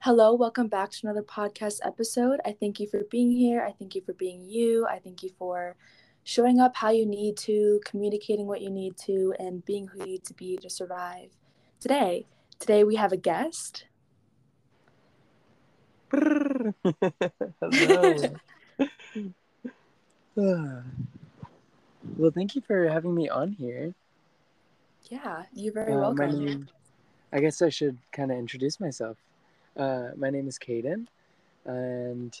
Hello, welcome back to another podcast episode. I thank you for being here. I thank you for being you. I thank you for showing up how you need to, communicating what you need to, and being who you need to be to survive. Today, today we have a guest. Hello. well, thank you for having me on here. Yeah, you're very Uh, welcome. my name, I guess I should kind of introduce myself. Uh, my name is Kaiden, and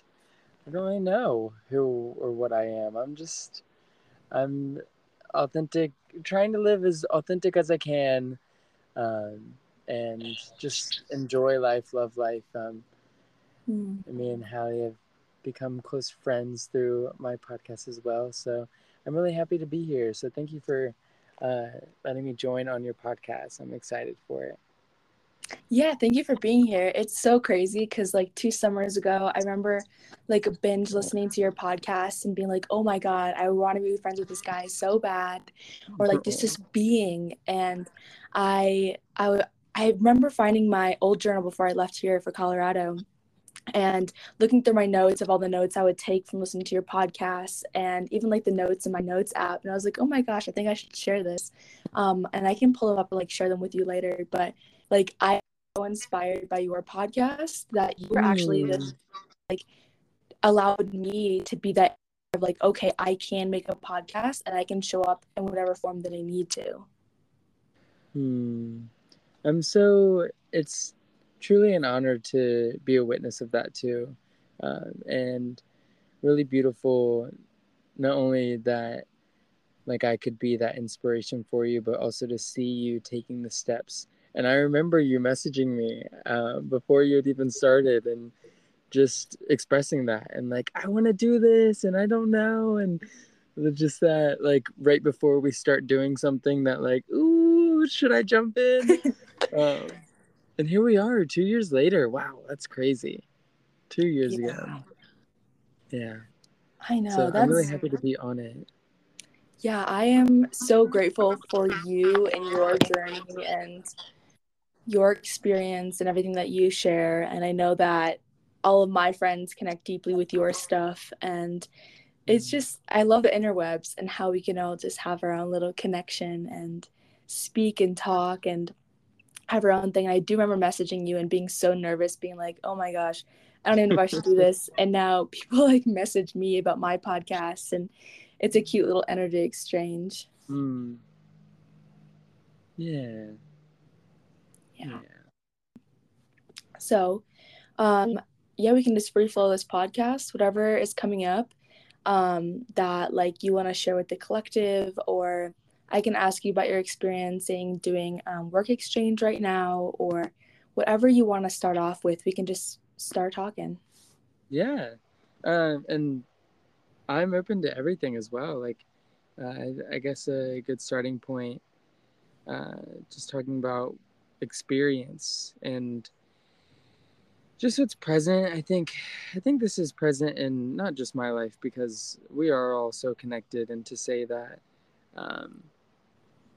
I don't really know who or what I am. I'm just, I'm authentic, trying to live as authentic as I can, um, and just enjoy life, love life. Um, Hmm. me and Hallie have become close friends through my podcast as well. So I'm really happy to be here. So thank you for uh, letting me join on your podcast. I'm excited for it. Yeah, thank you for being here. It's so crazy because like two summers ago, I remember like a binge listening to your podcast and being like, "Oh my god, I want to be friends with this guy so bad," or like just just being. And I, I, I remember finding my old journal before I left here for Colorado, and looking through my notes of all the notes I would take from listening to your podcast, and even like the notes in my notes app. And I was like, "Oh my gosh, I think I should share this," um, and I can pull them up and like share them with you later. But like I so inspired by your podcast that you were actually the Mm. like allowed me to be that of like okay i can make a podcast and i can show up in whatever form that i need to Hmm. I'm so, it's truly an honor to be a witness of that too. Um, and really beautiful, not only that, like I could be that inspiration for you, but also to see you taking the steps. And I remember you messaging me uh, before you had even started and just expressing that and like, I want to do this and I don't know. And just that, like, right before we start doing something that, like, ooh, should I jump in? um, and here we are two years later. Wow, that's crazy. Two years Yeah. ago. Yeah. i know so that's I'm really happy to be on it. yeah i am so grateful for you and your journey and your experience and everything that you share and i know that all of my friends connect deeply with your stuff and it's just i love the interwebs and how we can all just have our own little connection and speak and talk and have our own thing. I do remember messaging you and being so nervous, being like, "Oh my gosh, I don't even know if I should do this." And now people like message me about my podcast, and it's a cute little energy exchange. Hmm. Yeah. Yeah. So, um, yeah, we can just free flow this podcast, whatever is coming up, um, that like you want to share with the collective, or I can ask you about your experiencing doing um, work exchange right now, or whatever you want to start off with. We can just start talking. Yeah. Um, and I'm open to everything as well. Like, uh, I, I guess a good starting point, uh, just talking about experience and just what's present. I think, I think this is present in not just my life because we are all so connected. And to say that um,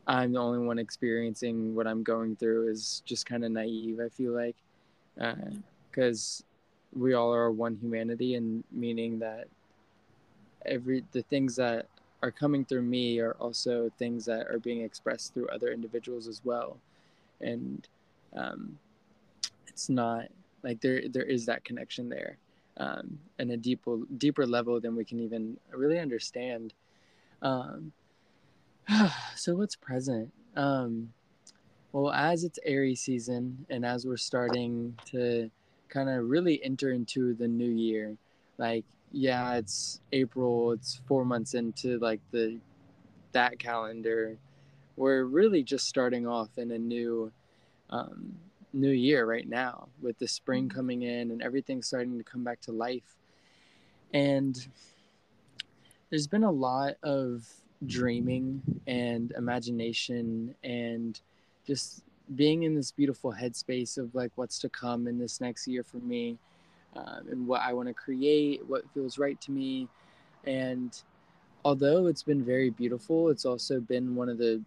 I'm the only one experiencing what I'm going through is just kind of naive. I feel like, because we all are one humanity, and meaning that every the things that are coming through me are also things that are being expressed through other individuals as well and um, it's not like there there is that connection there um, and a deeper deeper level than we can even really understand. Um, so what's present? Um, well as it's Aries season and as we're starting to kind of really enter into the new year like yeah it's april it's four months into like the that calendar we're really just starting off in a new um, new year right now with the spring coming in and everything starting to come back to life and there's been a lot of dreaming and imagination and just being in this beautiful headspace of like what's to come in this next year for me um, and what I want to create, what feels right to me. And although it's been very beautiful, it's also been one of the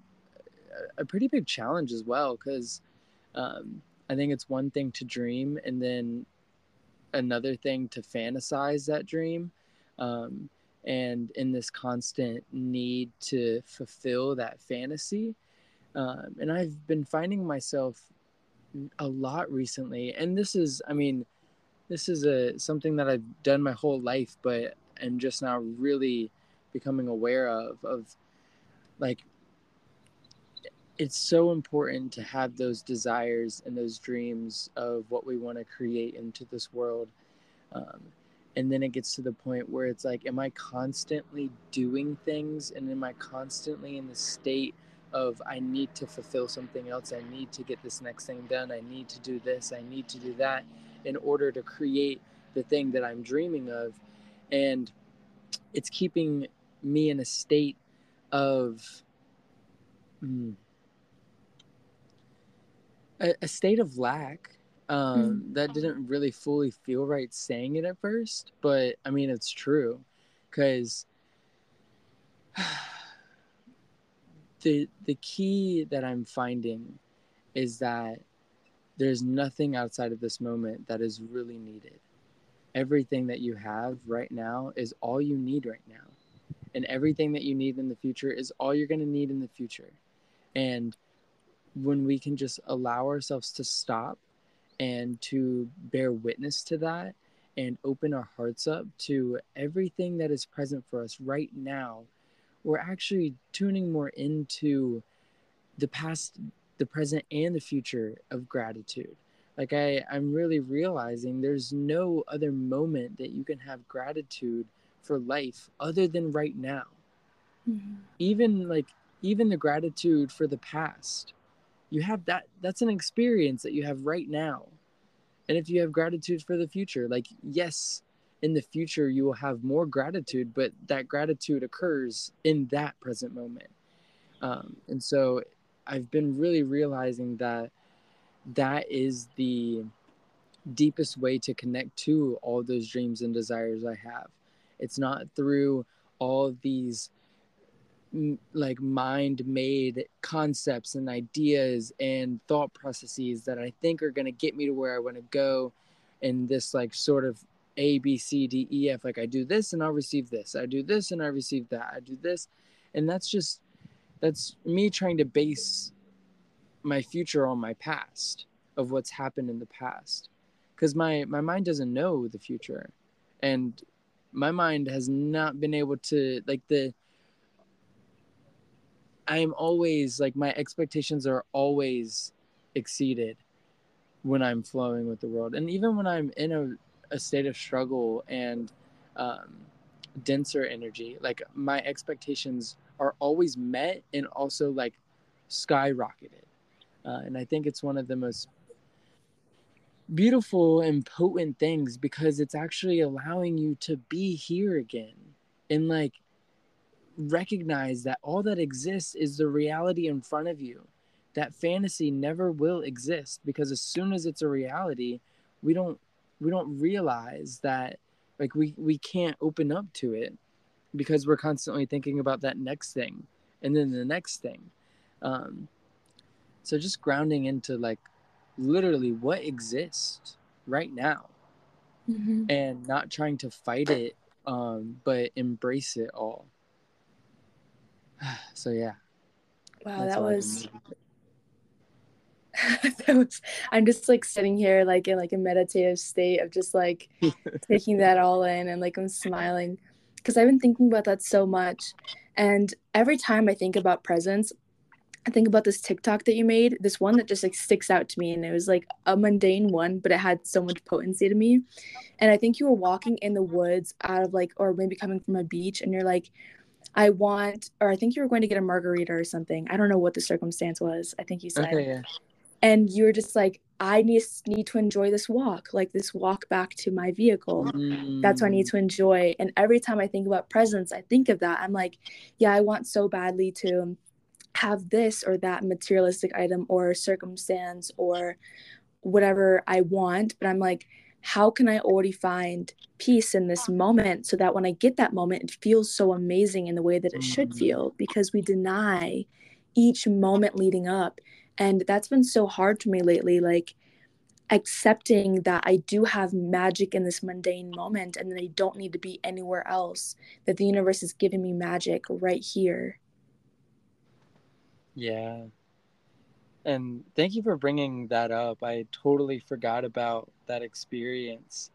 a pretty big challenge as well because um, I think it's one thing to dream and then another thing to fantasize that dream. Um, and in this constant need to fulfill that fantasy. Um, and I've been finding myself a lot recently. And this is, I mean, this is a something that I've done my whole life, but am just now really becoming aware of of like it's so important to have those desires and those dreams of what we want to create into this world um, and then it gets to the point where it's like am i constantly doing things and am i constantly in the state of i need to fulfill something else i need to get this next thing done i need to do this i need to do that in order to create the thing that i'm dreaming of? And it's keeping me in a state of mm, a, a state of lack um, mm. that didn't really fully feel right saying it at first, but I mean it's true, because the the key that I'm finding is that there's nothing outside of this moment that is really needed. Everything that you have right now is all you need right now. And everything that you need in the future is all you're going to need in the future. And when we can just allow ourselves to stop and to bear witness to that and open our hearts up to everything that is present for us right now, we're actually tuning more into the past, the present, and the future of gratitude. Like I, I'm really realizing there's no other moment that you can have gratitude for life other than right now. Mm-hmm. Even like even the gratitude for the past you have that that's an experience that you have right now. And if you have gratitude for the future like yes in the future you will have more gratitude but that gratitude occurs in that present moment. Um, and so i've been really realizing that that is the deepest way to connect to all those dreams and desires i have. It's not through all these like mind made concepts and ideas and thought processes that I think are going to get me to where I want to go in this like sort of A, B, C, D, E, F. Like I do this and I'll receive this. I do this and I receive that. I do this. And that's just, that's me trying to base my future on my past of what's happened in the past. Because my, my mind doesn't know the future. And my mind has not been able to, like, the, I'm always like my expectations are always exceeded when I'm flowing with the world. And even when I'm in a, a state of struggle and um, denser energy, like my expectations are always met and also like skyrocketed. Uh, and I think it's one of the most beautiful and potent things because it's actually allowing you to be here again and like recognize that all that exists is the reality in front of you. That fantasy never will exist because as soon as it's a reality, we don't we don't realize that like we we can't open up to it because we're constantly thinking about that next thing and then the next thing. Um, so just grounding into like literally what exists right now mm-hmm. and not trying to fight it um, but embrace it all so yeah. Wow, that was that was I'm just like sitting here like in like a meditative state of just like taking that all in and like I'm smiling because I've been thinking about that so much. And every time I think about presence, I think about this TikTok that you made, this one that just like sticks out to me. And it was like a mundane one, but it had so much potency to me. And I think you were walking in the woods out of like, or maybe coming from a beach, and you're like, I want, or I think you were going to get a margarita or something. I don't know what the circumstance was. I think you said. Okay, yeah. And you were just like, I need, need to enjoy this walk, like this walk back to my vehicle. Mm. That's what I need mm. to enjoy. And every time I think about presence, I think of that. I'm like, yeah, I want so badly to have this or that materialistic item or circumstance or whatever I want. But I'm like, how can I already find peace in this moment so that when I get that moment, it feels so amazing in the way that it should mm-hmm. feel because we deny each moment leading up. And that's been so hard for me lately. Like, accepting that I do have magic in this mundane moment and that I don't need to be anywhere else, that the universe is giving me magic right here. Yeah. And thank you for bringing that up. I totally forgot about that experience.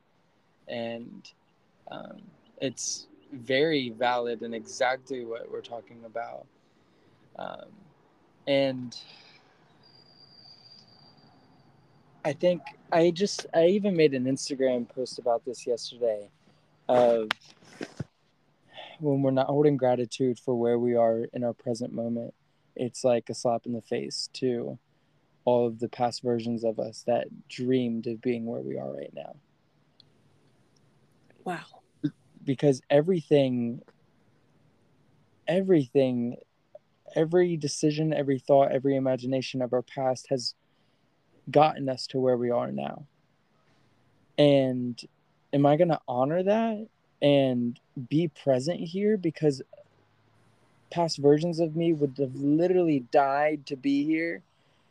And um, it's very valid and exactly what we're talking about. Um, and I think I just I even made an Instagram post about this yesterday of when we're not holding gratitude for where we are in our present moment, it's like a slap in the face to all of the past versions of us that dreamed of being where we are right now. Wow. Because everything everything every decision, every thought, every imagination of our past has gotten us to where we are now. And am I going to honor that and be present here because past versions of me would have literally died to be here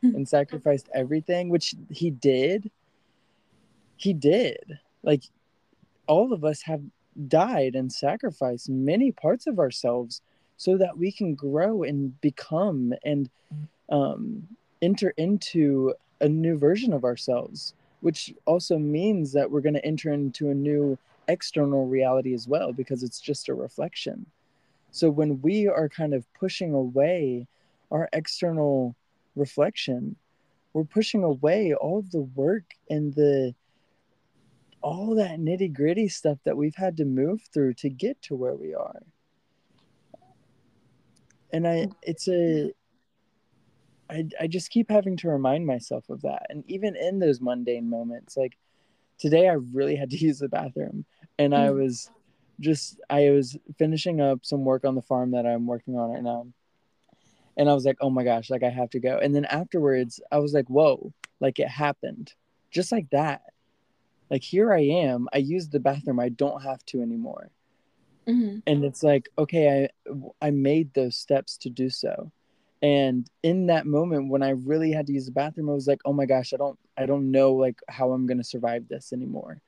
hmm. and sacrificed everything, which he did. He did. Like all of us have died and sacrificed many parts of ourselves so that we can grow and become and um, enter into a new version of ourselves, which also means that we're going to enter into a new external reality as well, because it's just a reflection. So when we are kind of pushing away our external reflection, we're pushing away all of the work and the all that nitty gritty stuff that we've had to move through to get to where we are. And I, it's a, I, I just keep having to remind myself of that. And even in those mundane moments, like today, I really had to use the bathroom and mm. I was just, I was finishing up some work on the farm that I'm working on right now. And I was like, oh my gosh, like I have to go. And then afterwards, I was like, whoa, like it happened just like that. Like here I am. I used the bathroom. I don't have to anymore. Mm-hmm. And it's like, okay, I I made those steps to do so and in that moment when i really had to use the bathroom i was like oh my gosh i don't i don't know like how i'm going to survive this anymore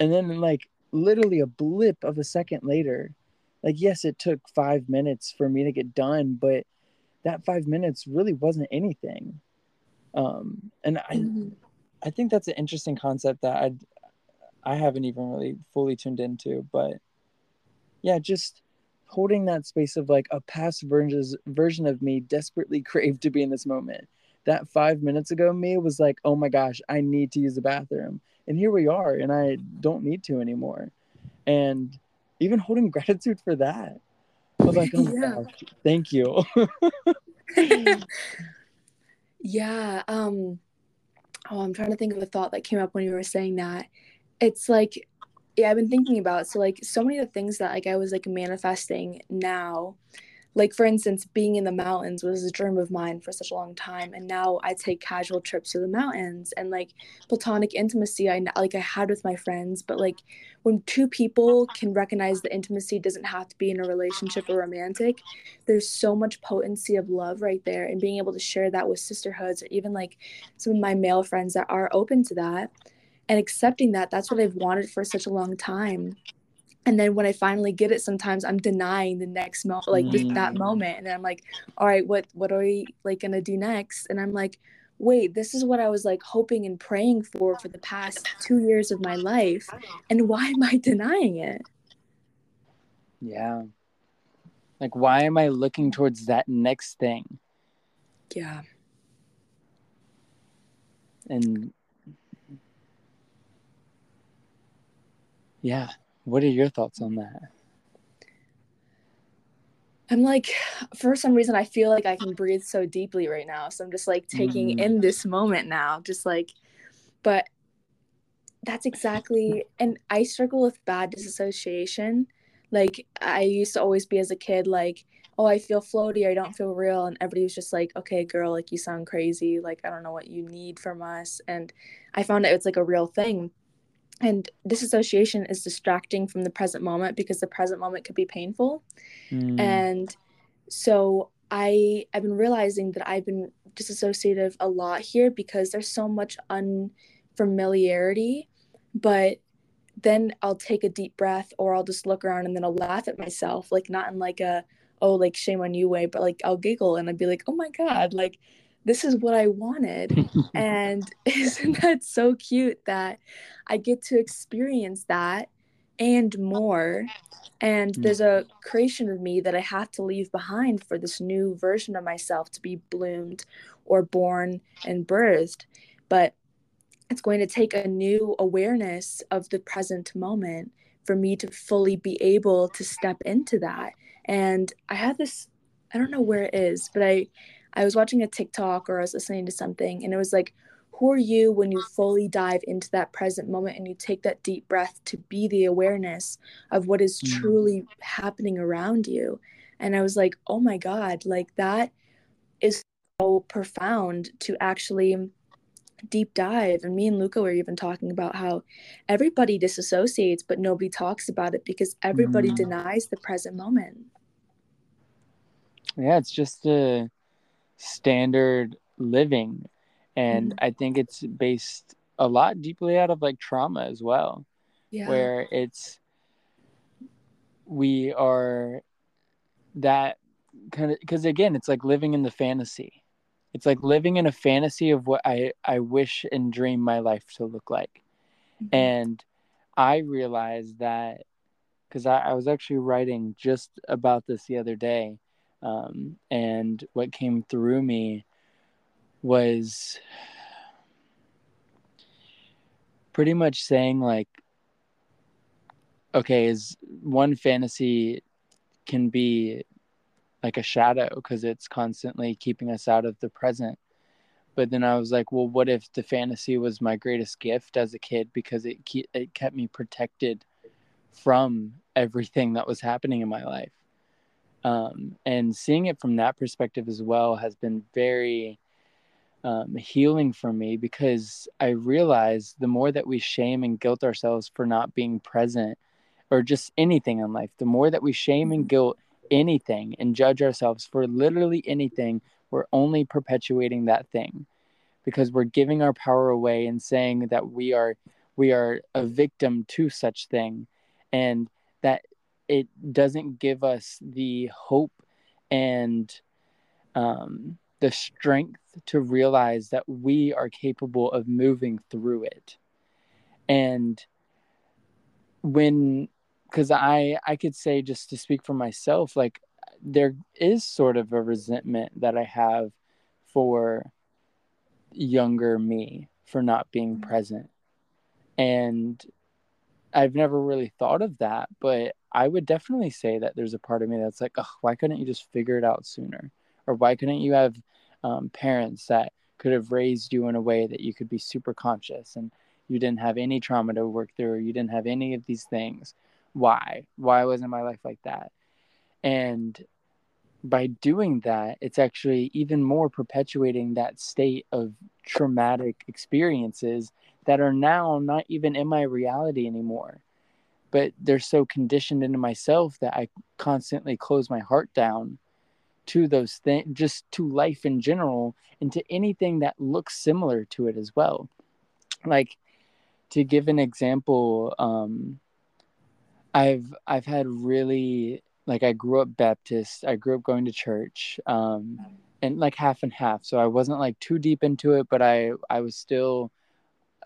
and then like literally a blip of a second later like yes it took five minutes for me to get done but that five minutes really wasn't anything um and i mm-hmm. i think that's an interesting concept that i i haven't even really fully tuned into but yeah just holding that space of like a past versions, version of me desperately craved to be in this moment. That five minutes ago me was like, oh my gosh, I need to use the bathroom. And here we are, and I don't need to anymore. And even holding gratitude for that. I was like, oh yeah. gosh, thank you. yeah. Um, oh, I'm trying to think of a thought that came up when you were saying that. It's like yeah i've been thinking about so like so many of the things that like i was like manifesting now like for instance being in the mountains was a dream of mine for such a long time and now i take casual trips to the mountains and like platonic intimacy i like i had with my friends but like when two people can recognize the intimacy doesn't have to be in a relationship or romantic there's so much potency of love right there and being able to share that with sisterhoods or even like some of my male friends that are open to that and accepting that that's what I've wanted for such a long time. And then when I finally get it, sometimes I'm denying the next moment, like mm. that moment. And I'm like, all right, what what are we like gonna do next? And I'm like, wait, this is what I was like hoping and praying for for the past two years of my life. And why am I denying it? Yeah. Like, why am I looking towards that next thing? Yeah. And Yeah. What are your thoughts on that? I'm like, for some reason, I feel like I can breathe so deeply right now. So I'm just like taking mm. in this moment now, just like, but that's exactly, and I struggle with bad disassociation. Like, I used to always be as a kid, like, oh, I feel floaty, I don't feel real. And everybody was just like, okay, girl, like, you sound crazy. Like, I don't know what you need from us. And I found out it's like a real thing and disassociation is distracting from the present moment because the present moment could be painful mm. and so i i've been realizing that i've been disassociative a lot here because there's so much unfamiliarity but then I'll take a deep breath or I'll just look around and then I'll laugh at myself, like not in like a oh like shame on you way, but like I'll giggle and I'd be like, oh my god, like this is what I wanted. and isn't that so cute that I get to experience that and more? And mm. there's a creation of me that I have to leave behind for this new version of myself to be bloomed or born and birthed. But it's going to take a new awareness of the present moment for me to fully be able to step into that. And I have this, I don't know where it is, but I I was watching a TikTok or I was listening to something and it was like who are you when you fully dive into that present moment and you take that deep breath to be the awareness of what is mm. truly happening around you and i was like oh my god like that is so profound to actually deep dive and me and luca were even talking about how everybody disassociates but nobody talks about it because everybody mm. denies the present moment yeah it's just a standard living and mm. i think it's based a lot deeply out of like trauma as well yeah. where it's we are that kind of because again it's like living in the fantasy it's like living in a fantasy of what I I wish and dream my life to look like. Mm-hmm. And I realized that because I, I, was actually writing just about this the other day. Um, and what came through me was pretty much saying, like, okay, is one fantasy can be like a shadow because it's constantly keeping us out of the present. But then i was like well what if the fantasy was my greatest gift as a kid because it ke- it kept me protected from everything that was happening in my life um, and seeing it from that perspective as well has been very um, healing for me because I realize the more that we shame and guilt ourselves for not being present or just anything in life, the more that we shame and mm-hmm. guilt anything and judge ourselves for literally anything, we're only perpetuating that thing because we're giving our power away and saying that we are we are a victim to such thing and that it doesn't give us the hope and um, the strength to realize that we are capable of moving through it and when because I I could say just to speak for myself, like there is sort of a resentment that I have for younger me for not being mm-hmm. present. And I've never really thought of that, but I would definitely say that there's a part of me that's like, oh, why couldn't you just figure it out sooner? Or why couldn't you have um, parents that could have raised you in a way that you could be super conscious and you didn't have any trauma to work through, or you didn't have any of these things? why why wasn't my life like that and by doing that it's actually even more perpetuating that state of traumatic experiences that are now not even in my reality anymore but they're so conditioned into myself that i constantly close my heart down to those things just to life in general and to anything that looks similar to it as well like to give an example um I've I've had really like I grew up Baptist. I grew up going to church, um, and like half and half. So I wasn't like too deep into it, but I I was still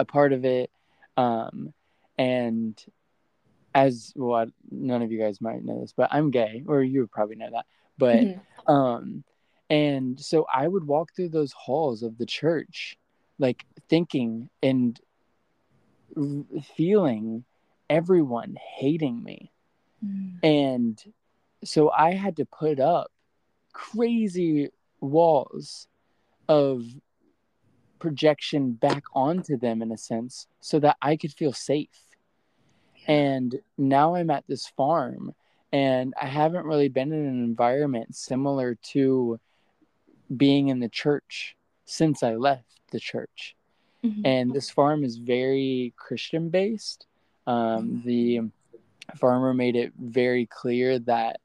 a part of it. Um, and as well, none of you guys might know this, but I'm gay, or you would probably know that. But mm-hmm. um, and so I would walk through those halls of the church, like thinking and feeling everyone hating me. Mm. And so I had to put up crazy walls of projection back onto them in a sense so that I could feel safe. And now I'm at this farm and I haven't really been in an environment similar to being in the church since I left the church. Mm-hmm. And this farm is very Christian based. Um, the farmer made it very clear that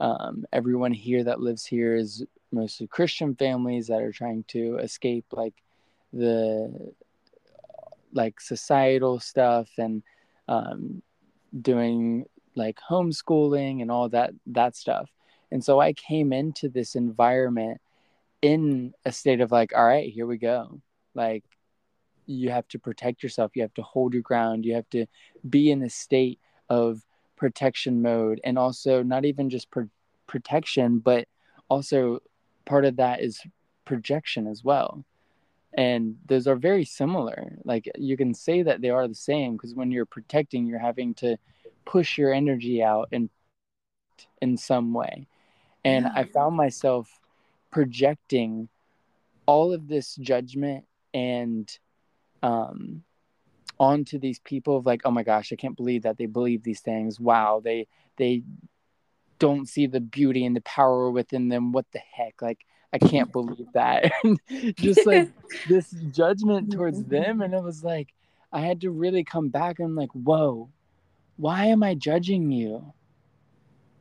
um, everyone here that lives here is mostly Christian families that are trying to escape like the like societal stuff and um, doing like homeschooling and all that that stuff. And so i came into this environment in a state of like all right here we go. Like you have to protect yourself. You have to hold your ground. You have to be in a state of protection mode and also not even just pro- protection but also part of that is projection as well and those are very similar. Like you can say that they are the same because when you're protecting you're having to push your energy out in in some way. And yeah. i found myself projecting all of this judgment and um onto these people of like oh my gosh i can't believe that they believe these things. Wow they they don't see the beauty and the power within them. What the heck? Like i can't believe that. Just like this judgment towards them and it was like i had to really come back and like whoa why am i judging you?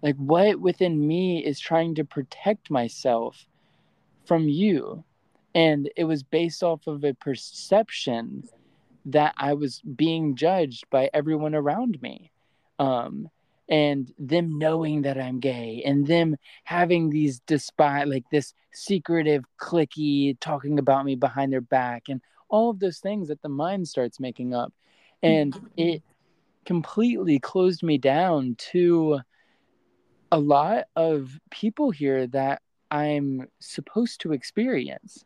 Like what within me is trying to protect myself from you? And it was based off of a perception that I was being judged by everyone around me. Um, and them knowing that I'm gay and them having these despite like this secretive clicky talking about me behind their back and all of those things that the mind starts making up. And it completely closed me down to a lot of people here that I'm supposed to experience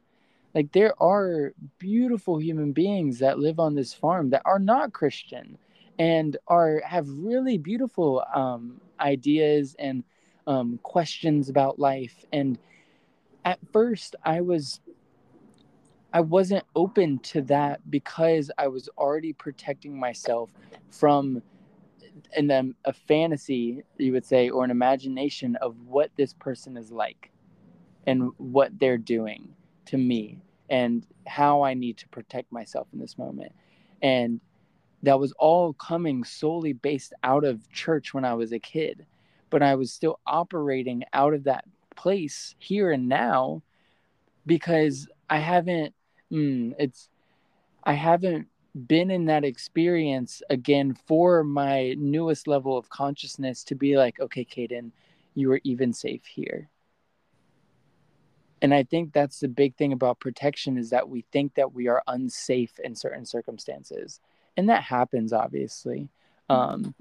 like there are beautiful human beings that live on this farm that are not christian and are have really beautiful um, ideas and um, questions about life and at first i was i wasn't open to that because i was already protecting myself from and then a fantasy you would say or an imagination of what this person is like and what they're doing to me and how I need to protect myself in this moment. And that was all coming solely based out of church when I was a kid. But I was still operating out of that place here and now because I haven't, mm, it's, I haven't been in that experience again for my newest level of consciousness to be like, okay, Kaiden, you are even safe here and i think that's the big thing about protection is that we think that we are unsafe in certain circumstances and that happens obviously. Um,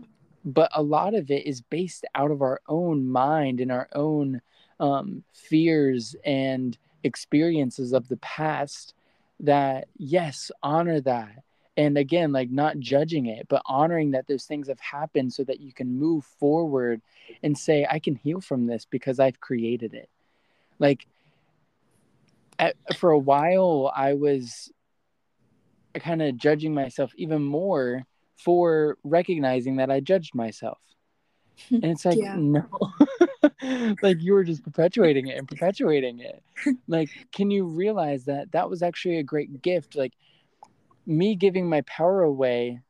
but a lot of it is based out of our own mind and our own um, fears and experiences of the past that yes honor that. And again like not judging it but honoring that those things have happened so that you can move forward and say i can heal from this because i've created it. Like at, for a while I was kind of judging myself even more for recognizing that I judged myself. Hmm, and it's like, yeah. no, like you were just perpetuating it and perpetuating it. Like, can you realize that that was actually a great gift? Like, me giving my power away,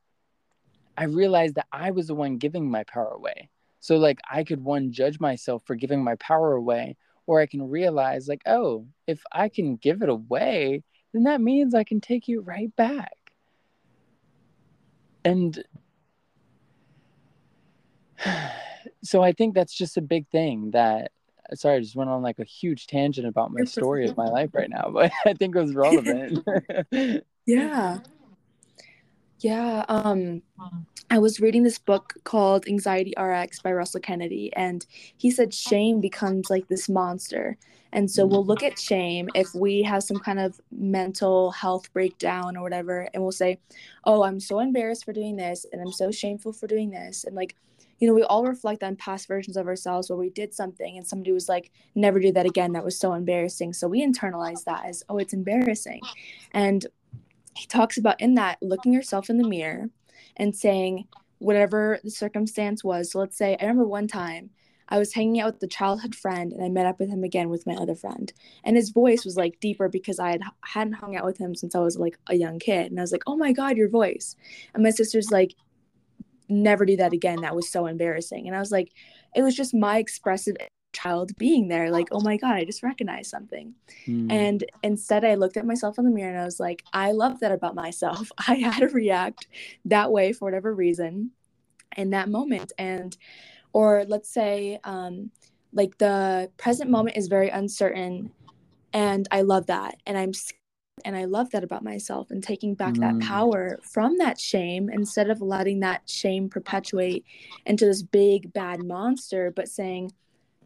I realized that I was the one giving my power away. So, like, I could one judge myself for giving my power away, or I can realize, like, oh, if I can give it away, then that means I can take you right back. And so I think that's just a big thing that sorry, I just went on like a huge tangent about my story of my life right now, but I think it was relevant. yeah. Yeah. Um I was reading this book called Anxiety RX by Russell Kennedy, and he said shame becomes like this monster. And so we'll look at shame if we have some kind of mental health breakdown or whatever, and we'll say, Oh, I'm so embarrassed for doing this, and I'm so shameful for doing this. And like, you know, we all reflect on past versions of ourselves where we did something and somebody was like, never do that again. That was so embarrassing. So we internalize that as, oh, it's embarrassing. And he talks about in that looking yourself in the mirror and saying whatever the circumstance was. So let's say I remember one time I was hanging out with the childhood friend and I met up with him again with my other friend. And his voice was like deeper because I had hadn't hung out with him since I was like a young kid. And I was like, "Oh my god, your voice." And my sister's like, "Never do that again. That was so embarrassing." And I was like, it was just my expressive child being there like oh my god i just recognized something Mm. and instead i looked at myself in the mirror and i was like i love that about myself i had to react that way for whatever reason in that moment and or let's say um like the present moment is very uncertain and i love that and i'm and i love that about myself and taking back that Mm. power from that shame instead of letting that shame perpetuate into this big bad monster but saying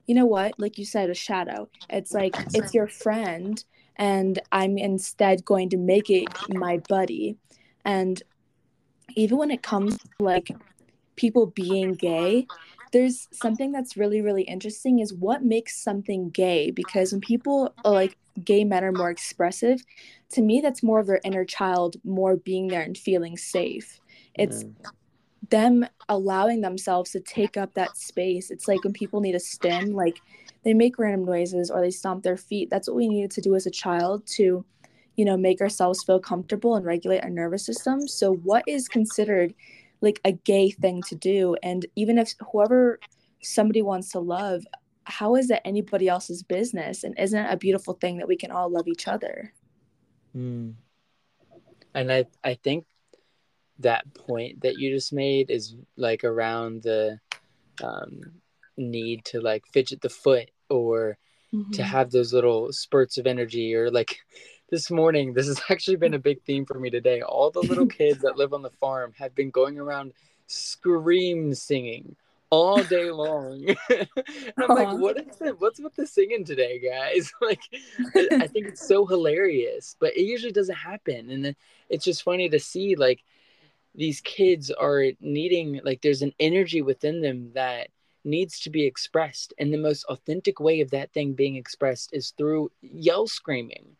you know what? Like you said a shadow. It's like it's your friend and i'm instead going to make it my buddy. And even when it comes to like people being gay there's something that's really really interesting is what makes something gay because when people are like gay men are more expressive to me that's more of their inner child more being there and feeling safe. It's Yeah. Them allowing themselves to take up that space. It's like when people need a stim like they make random noises or they stomp their feet. That's what we needed to do as a child to you know make ourselves feel comfortable and regulate our nervous system. So what is considered like a gay thing to do? And even if whoever somebody wants to love how is that anybody else's business? And isn't it a beautiful thing that we can all love each other? Mm. And I I think that point that you just made is like around the um, need to like fidget the foot or to have those little spurts of energy or like this morning this has actually been a big theme for me today. All the little kids that live on the farm have been going around scream singing all day long. And i'm like what is it? What's with the singing today guys? Like I- i think it's so hilarious but it usually doesn't happen. And then it's just funny to see like these kids are needing like there's an energy within them that needs to be expressed. And the most authentic way of that thing being expressed is through yell screaming.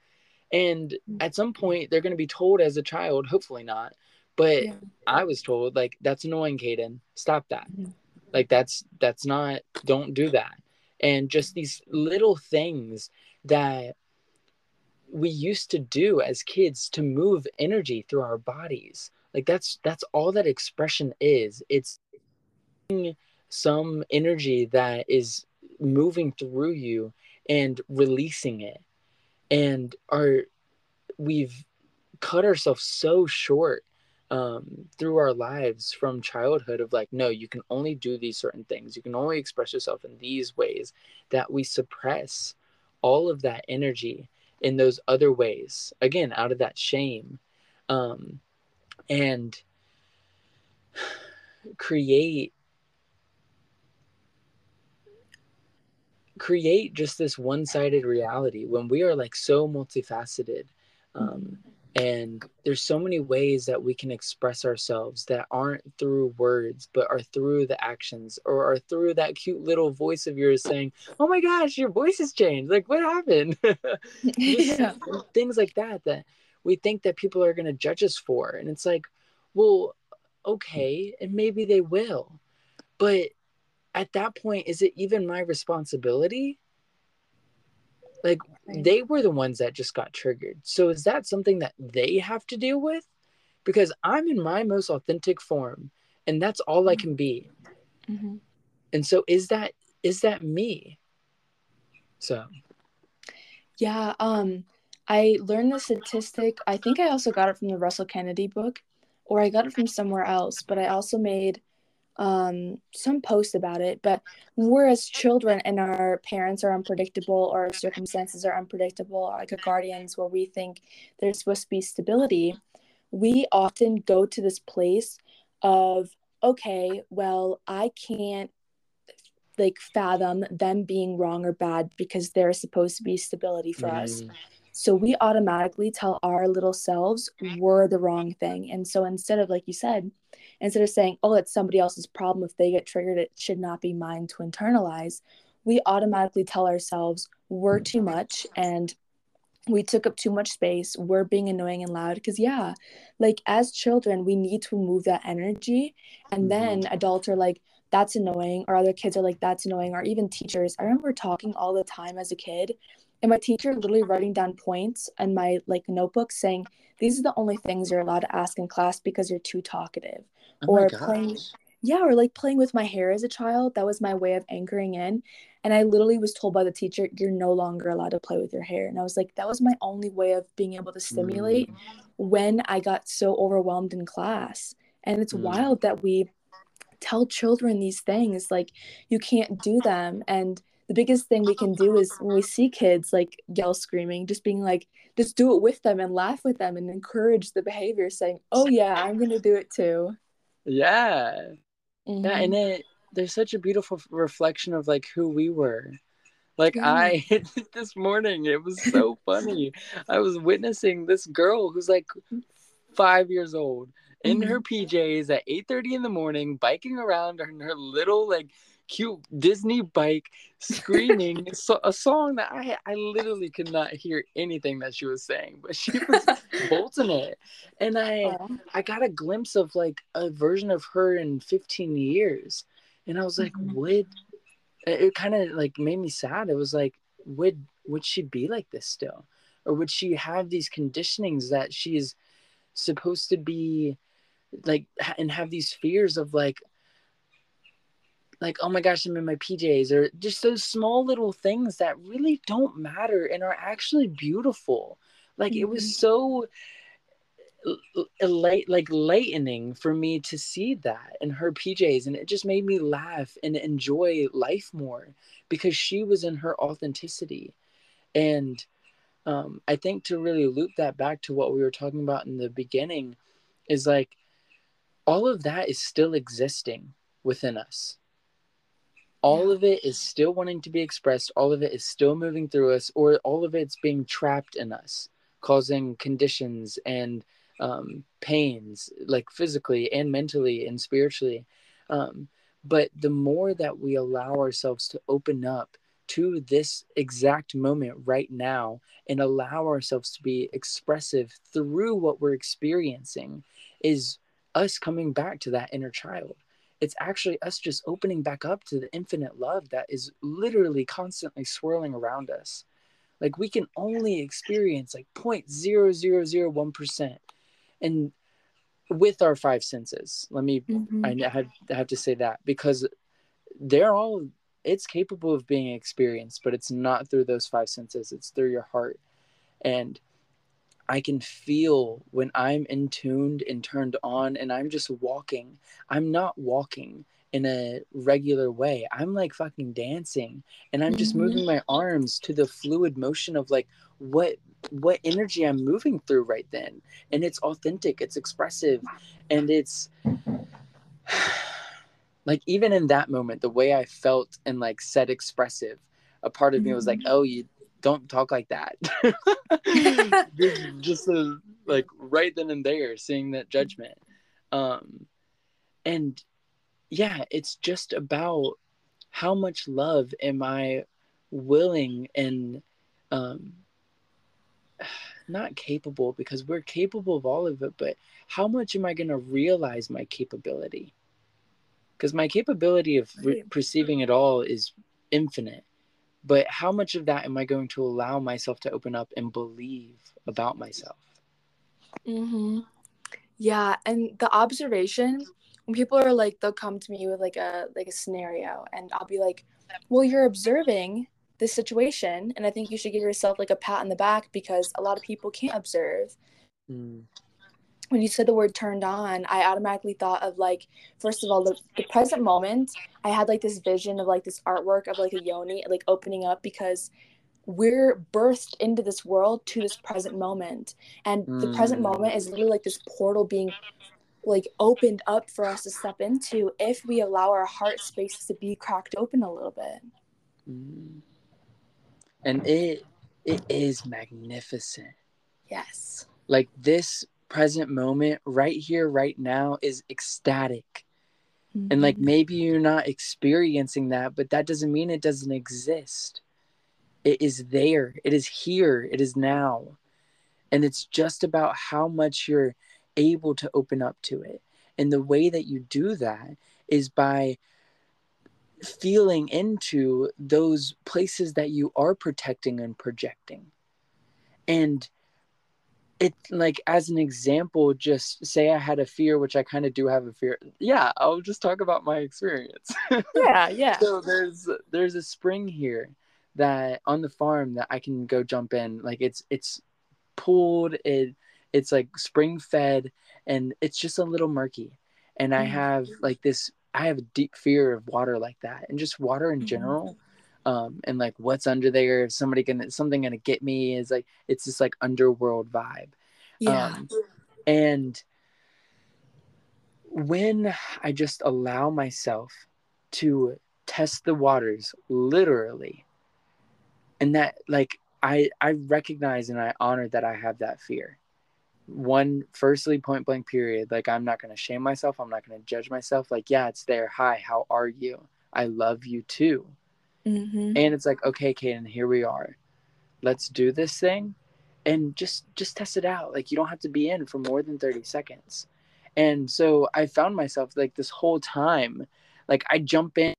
And at some point they're going to be told as a child hopefully not but Yeah. i was told like that's annoying kaiden stop that. Mhm. like that's that's not don't do that. And just these little things that we used to do as kids to move energy through our bodies like that's that's all that expression is. It's some energy that is moving through you and releasing it. And our we've cut ourselves so short um, through our lives from childhood of like no you can only do these certain things. You can only express yourself in these ways. That we suppress all of that energy in those other ways. Again out of that shame. Um, and create create just this one-sided reality when we are like so multifaceted um, and there's so many ways that we can express ourselves that aren't through words but are through the actions or are through that cute little voice of yours saying oh my gosh your voice has changed like what happened yeah. things like that that we think that people are going to judge us for. And it's like well okay and maybe they will. But at that point is it even my responsibility? Like they were the ones that just got triggered. So is that something that they have to deal with? Because i'm in my most authentic form and that's all i can be. Mhm. and so is that is that me? So. Yeah, um, I learned the statistic. I think I also got it from the Russell Kennedy book, or I got it from somewhere else, but I also made um some post about it. But whereas children and our parents are unpredictable or circumstances are unpredictable, like a guardians where we think there's supposed to be stability, we often go to this place of, okay, well, I can't like fathom them being wrong or bad because there's supposed to be stability for us. So we automatically tell our little selves we're the wrong thing. And so instead of, like you said, instead of saying, oh, it's somebody else's problem, if they get triggered, it should not be mine to internalize, we automatically tell ourselves we're too much and we took up too much space. We're being annoying and loud. Because, yeah, like as children, we need to move that energy. And mm-hmm. then adults are like, that's annoying. Or other kids are like, that's annoying. Or even teachers. I remember talking all the time as a kid and my teacher literally writing down points in my like notebook saying these are the only things you're allowed to ask in class because you're too talkative oh or playing yeah or like playing with my hair as a child that was my way of anchoring in And I literally was told by the teacher, you're no longer allowed to play with your hair. And I was like, that was my only way of being able to stimulate mm. when I got so overwhelmed in class. And it's mm. wild that we tell children these things like you can't do them and the biggest thing we can do is when we see kids like yell screaming just being like just do it with them and laugh with them and encourage the behavior saying oh yeah i'm gonna do it too yeah mm-hmm. yeah and it there's such a beautiful reflection of like who we were like yeah. i this morning it was so funny i was witnessing this girl who's like five years old in mm-hmm. her pjs at 8 30 in the morning biking around in her little like cute Disney bike screaming so, a song that I I literally could not hear anything that she was saying, but she was bolting it. And I I got a glimpse of like a version of her in 15 years. And I was like, mm-hmm. would it, it kind of like made me sad. It was like, would would she be like this still? Or would she have these conditionings that she's supposed to be like and have these fears of like like oh my gosh i'm in my pjs or just those small little things that really don't matter and are actually beautiful like mm-hmm. it was mm-hmm. so late like lightening for me to see that in her pjs and it just made me laugh and enjoy life more because she was in her authenticity and um, i think to really loop that back to what we were talking about in the beginning is like all of that is still existing within us all yeah. of it is still wanting to be expressed. All of it is still moving through us or all of it's being trapped in us causing conditions and um, pains like physically and mentally and spiritually. Um, but the more that we allow ourselves to open up to this exact moment right now and allow ourselves to be expressive through what we're experiencing is us coming back to that inner child it's actually us just opening back up to the infinite love that is literally constantly swirling around us. Like we can only experience like 0.0001% and with our five senses. Let me mm-hmm. i have, I have to say that because they're all it's capable of being experienced but it's not through those five senses. It's through your heart. And I can feel when I'm in tuned and turned on and I'm just walking. I'm not walking in a regular way. I'm like fucking dancing and I'm just mm-hmm. moving my arms to the fluid motion of like what what energy I'm moving through right then. And it's authentic, it's expressive, and it's like even in that moment, the way I felt and like said expressive, a part of mm-hmm. me was like, mm-hmm. oh, you don't talk like that. just, uh, like right then and there, seeing that judgment. Um, and yeah, it's just about how much love am I willing and um, not capable because we're capable of all of it, but how much am I going to realize my capability? Because my capability of re- perceiving it all is infinite but how much of that am i going to allow myself to open up and believe about myself? Mhm yeah and the observation when people are like they'll come to me with like a like a scenario and i'll be like well you're observing this situation and i think you should give yourself like a pat on the back because a lot of people can't observe mm when you said the word turned on, I automatically thought of like, first of all, the, the present moment. I had like this vision of like this artwork of like a yoni like opening up because we're birthed into this world to this present moment. And mm. the present moment is literally like this portal being like opened up for us to step into if we allow our heart spaces to be cracked open a little bit. Mm. And it it is magnificent. Yes. Like this present moment right here right now is ecstatic. Mm-hmm. and like mm-hmm. maybe you're not experiencing that but that doesn't mean it doesn't exist. It is there. It is here. It is now. And it's just about how much you're able to open up to it. And the way that you do that is by feeling into those places that you are protecting and projecting. And it like as an example just say i had a fear which i kind of do have a fear yeah i'll just talk about my experience yeah yeah so there's there's a spring here that on the farm that i can go jump in like it's it's pooled it it's like spring fed and it's just a little murky and i mm-hmm. have like this i have a deep fear of water like that and just water in mm-hmm. general um, and like what's under there is somebody gonna something gonna get me is like it's this like underworld vibe. Yeah. Um, and when i just allow myself to test the waters literally and that like i i recognize and i honor that i have that fear. One firstly point blank period like i'm not going to shame myself i'm not going to judge myself like yeah it's there. Hi how are you? I love you too mm-hmm. and it's like okay Kaiden, here we are. Let's do this thing and just just test it out. Like you don't have to be in for more than 30 seconds. And so i found myself like this whole time like i jump in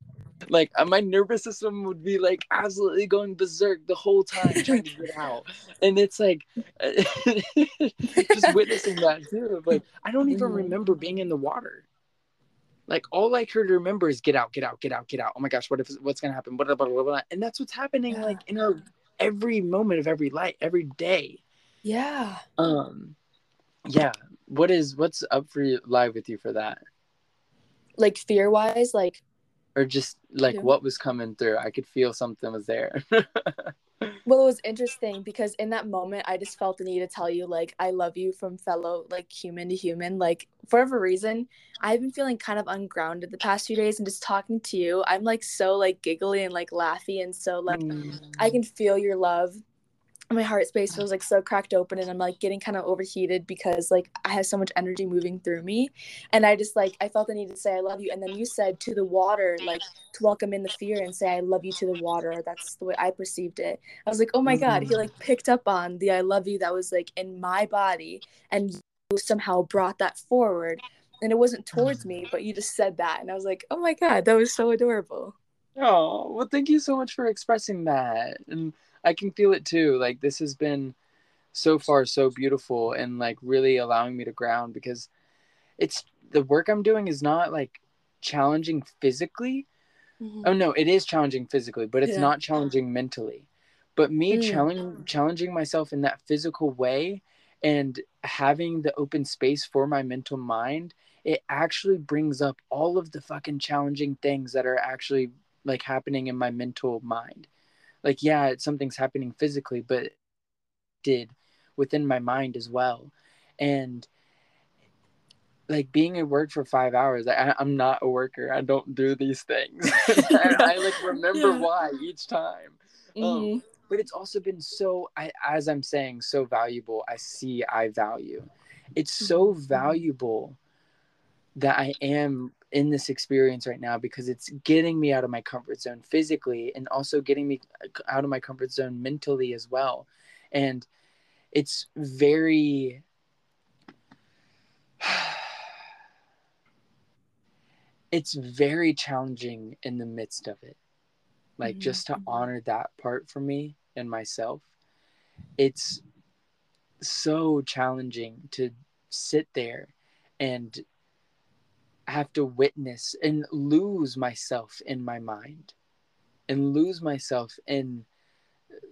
like uh, my nervous system would be like absolutely going berserk the whole time trying to get out. And it's like just witnessing that too like i don't even mm-hmm. remember being in the water like all I could remember is get out, get out, get out, get out. Oh my gosh, what if what's gonna happen? Blah, blah, blah, blah. And that's what's happening yeah. like in our every moment of every light, every day. Yeah. Um yeah. What is what's up for you live with you for that? Like fear wise, like or just like yeah. what was coming through. I could feel something was there. well, it was interesting because in that moment, I just felt the need to tell you, like, I love you from fellow, like, human to human. Like, for whatever reason, I've been feeling kind of ungrounded the past few days and just talking to you, I'm like so, like, giggly and, like, laughy. And so, like, mm. I can feel your love my heart space feels like so cracked open and i'm like getting kind of overheated because like i have so much energy moving through me. And i just like i felt the need to say i love you. And then you said to the water like to welcome in the fear and say i love you to the water. That's the way i perceived it. I was like oh my mm-hmm. god. He like picked up on the i love you that was like in my body and you somehow brought that forward. And it wasn't towards me but you just said that. And i was like oh my god that was so adorable. Oh well thank you so much for expressing that. And I can feel it too. Like this has been so far so beautiful and like really allowing me to ground because it's the work I'm doing is not like challenging physically. Mm-hmm. Oh no, it is challenging physically, but it's yeah. not challenging mentally. But me mm. challenging challenging myself in that physical way and having the open space for my mental mind, it actually brings up all of the fucking challenging things that are actually like happening in my mental mind like yeah something's happening physically but did within my mind as well and like being at work for five hours I, i'm not a worker i don't do these things i like remember yeah. why each time mm-hmm. um, but it's also been so I, as i'm saying so valuable i see i value it's so mm-hmm. valuable that i am in this experience right now because it's getting me out of my comfort zone physically and also getting me out of my comfort zone mentally as well. And it's very it's very challenging in the midst of it. Like mm-hmm. just to honor that part for me and myself. It's so challenging to sit there and have to witness and lose myself in my mind and lose myself in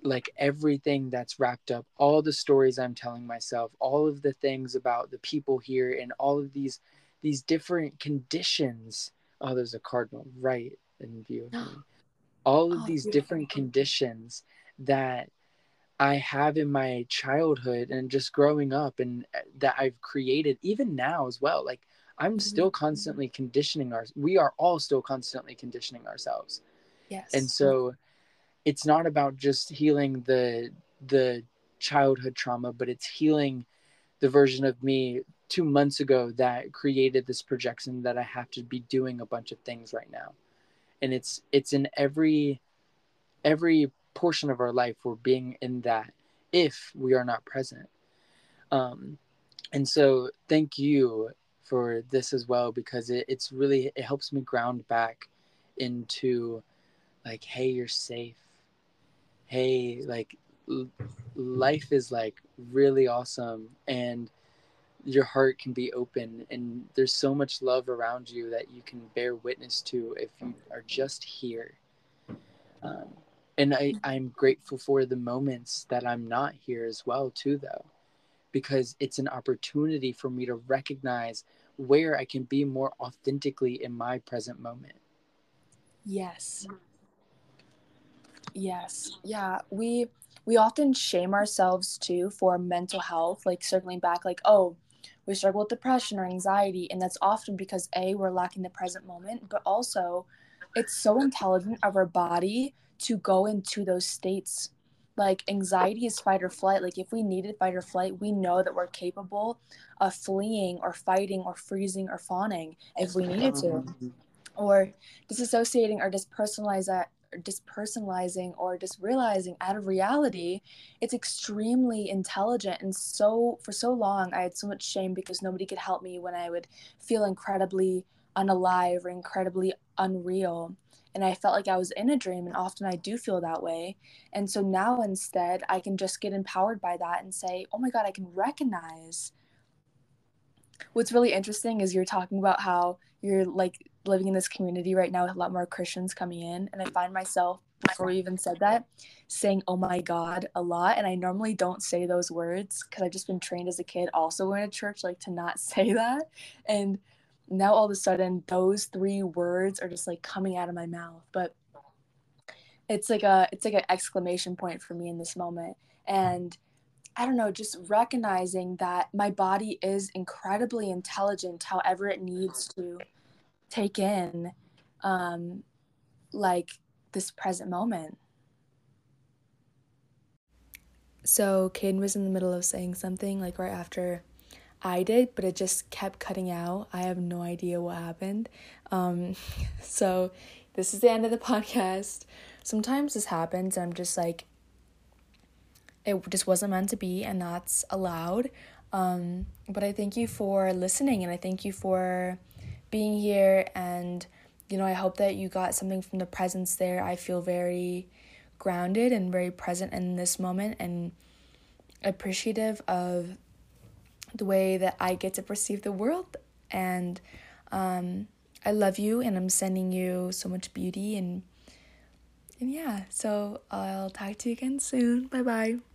like everything that's wrapped up all the stories i'm telling myself all of the things about the people here and all of these these different conditions. Oh there's a cardinal right in view of me. All of oh, these different conditions that i have in my childhood and just growing up and uh, that i've created even now as well like I'm mm-hmm. still constantly conditioning our we are all still constantly conditioning ourselves. Yes. And so it's not about just healing the the childhood trauma, but it's healing the version of me two months ago that created this projection that I have to be doing a bunch of things right now. And it's it's in every every portion of our life we're being in that if we are not present. Um and so thank you for this as well because it, it's really it helps me ground back into like hey you're safe. Hey like l- life is like really awesome and your heart can be open and there's so much love around you that you can bear witness to if you are just here. Um, and I, i'm grateful for the moments that i'm not here as well too though because it's an opportunity for me to recognize where i can be more authentically in my present moment. Yes. Yes. Yeah we we often shame ourselves too for mental health like circling back like oh we struggle with depression or anxiety and that's often because a we're lacking the present moment but also it's so intelligent of our body to go into those states like anxiety is fight or flight. Like if we needed fight or flight we know that we're capable of fleeing or fighting or freezing or fawning if we needed to. Mm-hmm. or disassociating or dispersonalize dispersonalizing or just realizing out of reality it's extremely intelligent and so for so long i had so much shame because nobody could help me when i would feel incredibly unalive or incredibly unreal and i felt like i was in a dream and often i do feel that way and so now instead i can just get empowered by that and say oh my god i can recognize what's really interesting is you're talking about how you're like living in this community right now with a lot more Christians coming in. And I find myself, before we even said that, saying, oh my God, a lot. And I normally don't say those words because I've just been trained as a kid, also going to church, like to not say that. And now all of a sudden, those three words are just like coming out of my mouth. But it's like a it's like an exclamation point for me in this moment and i don't know just recognizing that my body is incredibly intelligent however it needs to take in um, like this present moment. So Kaiden was in the middle of saying something like right after I did, but it just kept cutting out. I have no idea what happened. Um, so this is the end of the podcast. Sometimes this happens and I'm just like, it just wasn't meant to be, and that's allowed. Um, but I thank you for listening and I thank you for being here and you know i hope that you got something from the presence there i feel very grounded and very present in this moment and appreciative of the way that i get to perceive the world. And um, i love you and i'm sending you so much beauty and and yeah so i'll talk to you again soon. Bye bye